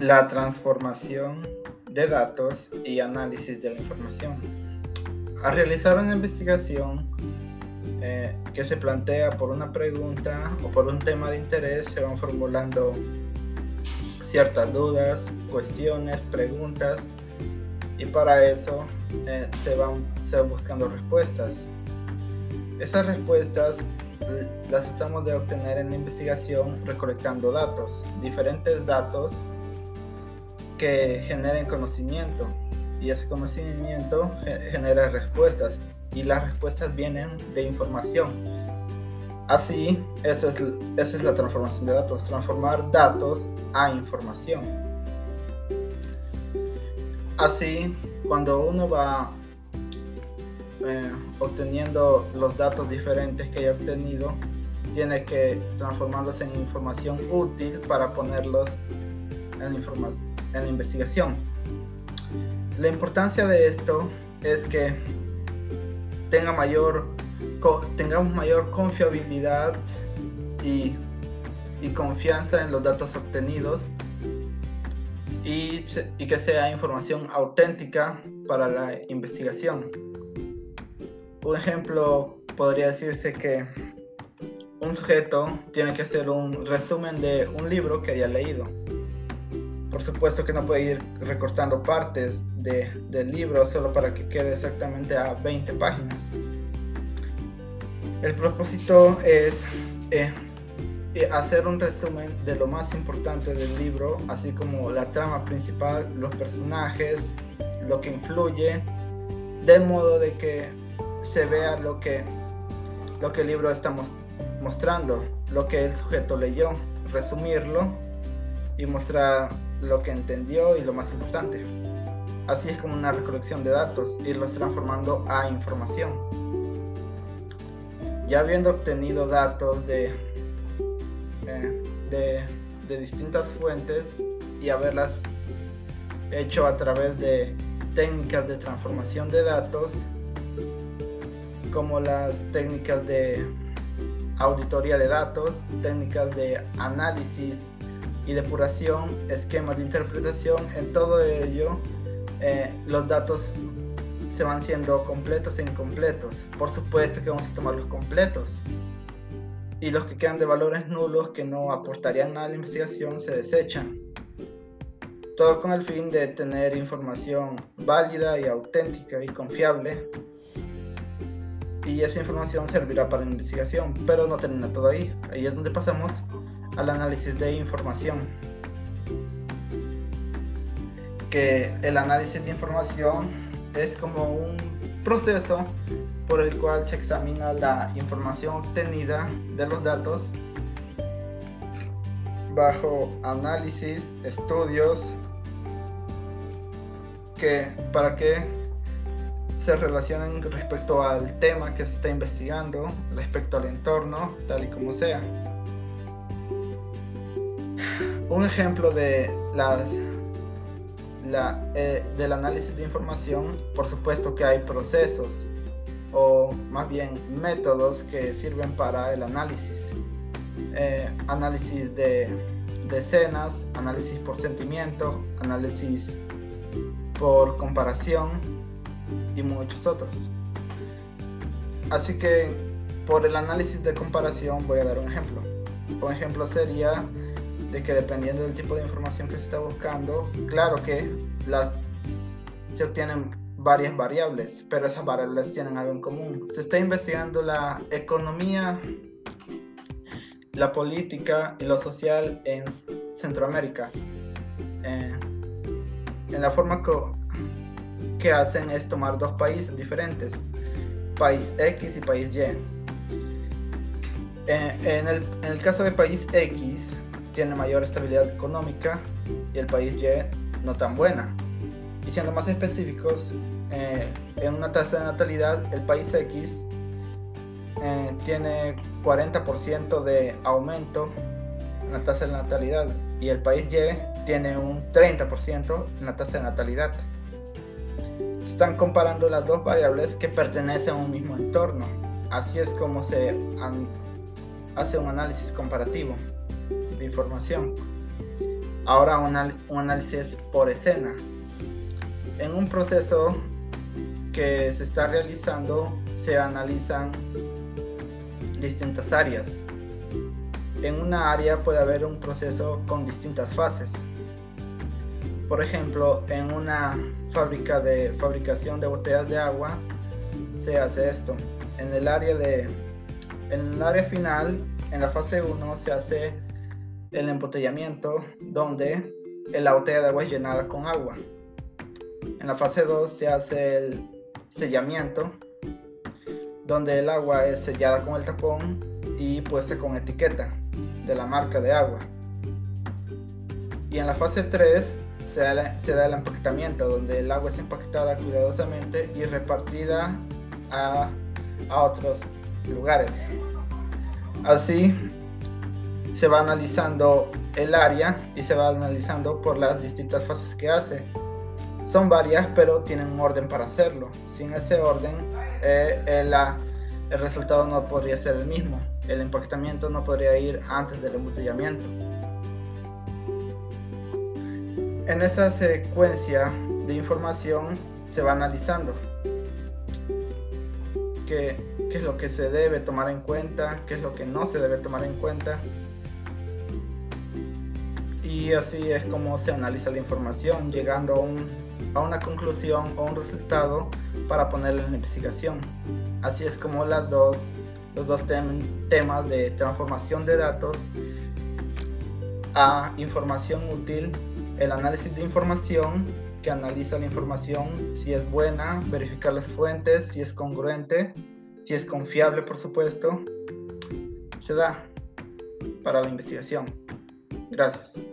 la transformación de datos y análisis de la información. Al realizar una investigación eh, que se plantea por una pregunta o por un tema de interés, se van formulando ciertas dudas, cuestiones, preguntas y para eso eh, se, van, se van buscando respuestas. Esas respuestas las tratamos de obtener en la investigación recolectando datos, diferentes datos que generen conocimiento y ese conocimiento genera respuestas y las respuestas vienen de información. Así, esa es, esa es la transformación de datos, transformar datos a información. Así, cuando uno va eh, obteniendo los datos diferentes que haya obtenido, tiene que transformarlos en información útil para ponerlos en, en la investigación. La importancia de esto es que tenga mayor, tengamos mayor confiabilidad y, y confianza en los datos obtenidos y, y que sea información auténtica para la investigación. Un ejemplo podría decirse que un sujeto tiene que hacer un resumen de un libro que haya leído. Por supuesto que no puede ir recortando partes de, del libro solo para que quede exactamente a 20 páginas. El propósito es eh, eh, hacer un resumen de lo más importante del libro, así como la trama principal, los personajes, lo que influye, de modo de que se vea lo que, lo que el libro está mostrando, lo que el sujeto leyó, resumirlo y mostrar lo que entendió y lo más importante. Así es como una recolección de datos, irlos transformando a información. Ya habiendo obtenido datos de, eh, de, de distintas fuentes y haberlas hecho a través de técnicas de transformación de datos, como las técnicas de auditoría de datos, técnicas de análisis y depuración, esquemas de interpretación, en todo ello eh, los datos se van siendo completos e incompletos. Por supuesto que vamos a tomar los completos. Y los que quedan de valores nulos que no aportarían nada a la investigación se desechan. Todo con el fin de tener información válida y auténtica y confiable y esa información servirá para la investigación, pero no termina todo ahí. Ahí es donde pasamos al análisis de información. Que el análisis de información es como un proceso por el cual se examina la información obtenida de los datos bajo análisis, estudios, que para que se relacionan respecto al tema que se está investigando, respecto al entorno, tal y como sea. Un ejemplo de las la, eh, del análisis de información, por supuesto que hay procesos o más bien métodos que sirven para el análisis. Eh, análisis de, de escenas, análisis por sentimiento, análisis por comparación, y muchos otros. Así que por el análisis de comparación voy a dar un ejemplo. Un ejemplo sería de que dependiendo del tipo de información que se está buscando, claro que las, se obtienen varias variables, pero esas variables tienen algo en común. Se está investigando la economía, la política y lo social en Centroamérica. Eh, en la forma que hacen es tomar dos países diferentes, país X y país Y. En, el, caso de país X, tiene mayor estabilidad económica y el país Y no tan buena. Y siendo más específicos, eh, en una tasa de natalidad, el país X eh, tiene 40% de aumento en la tasa de natalidad y el país Y tiene un 30% en la tasa de natalidad están comparando las dos variables que pertenecen a un mismo entorno. Así es como se hace un análisis comparativo información. Ahora un, análisis por escena. En un proceso que se está realizando se analizan distintas áreas. En una área puede haber un proceso con distintas fases. Por ejemplo, en una fábrica de fabricación de botellas de agua se hace esto. En el área de en el área final, en la fase 1 se hace el embotellamiento donde la botella de agua es llenada con agua. En la fase 2 se hace el sellamiento donde el agua es sellada con el tapón y puesta con etiqueta de la marca de agua. Y en la fase 3 se da, el empaquetamiento, donde el agua es empaquetada cuidadosamente y repartida a, a otros lugares. Así se va analizando el área y se va analizando por las distintas fases que hace. Son varias, pero tienen un orden para hacerlo. Sin ese orden, eh, el, el resultado no podría ser el mismo. El empaquetamiento no podría ir antes del embotellamiento en esa secuencia de información se va analizando qué, es lo que se debe tomar en cuenta, qué es lo que no se debe tomar en cuenta. Y así es como se analiza la información, llegando a, una conclusión o un resultado para ponerle en investigación. Así es como las dos, los dos temas de transformación de datos a información útil el análisis de información, que analiza la información, si es buena, verificar las fuentes, si es congruente, si es confiable, por supuesto, se da para la investigación. Gracias.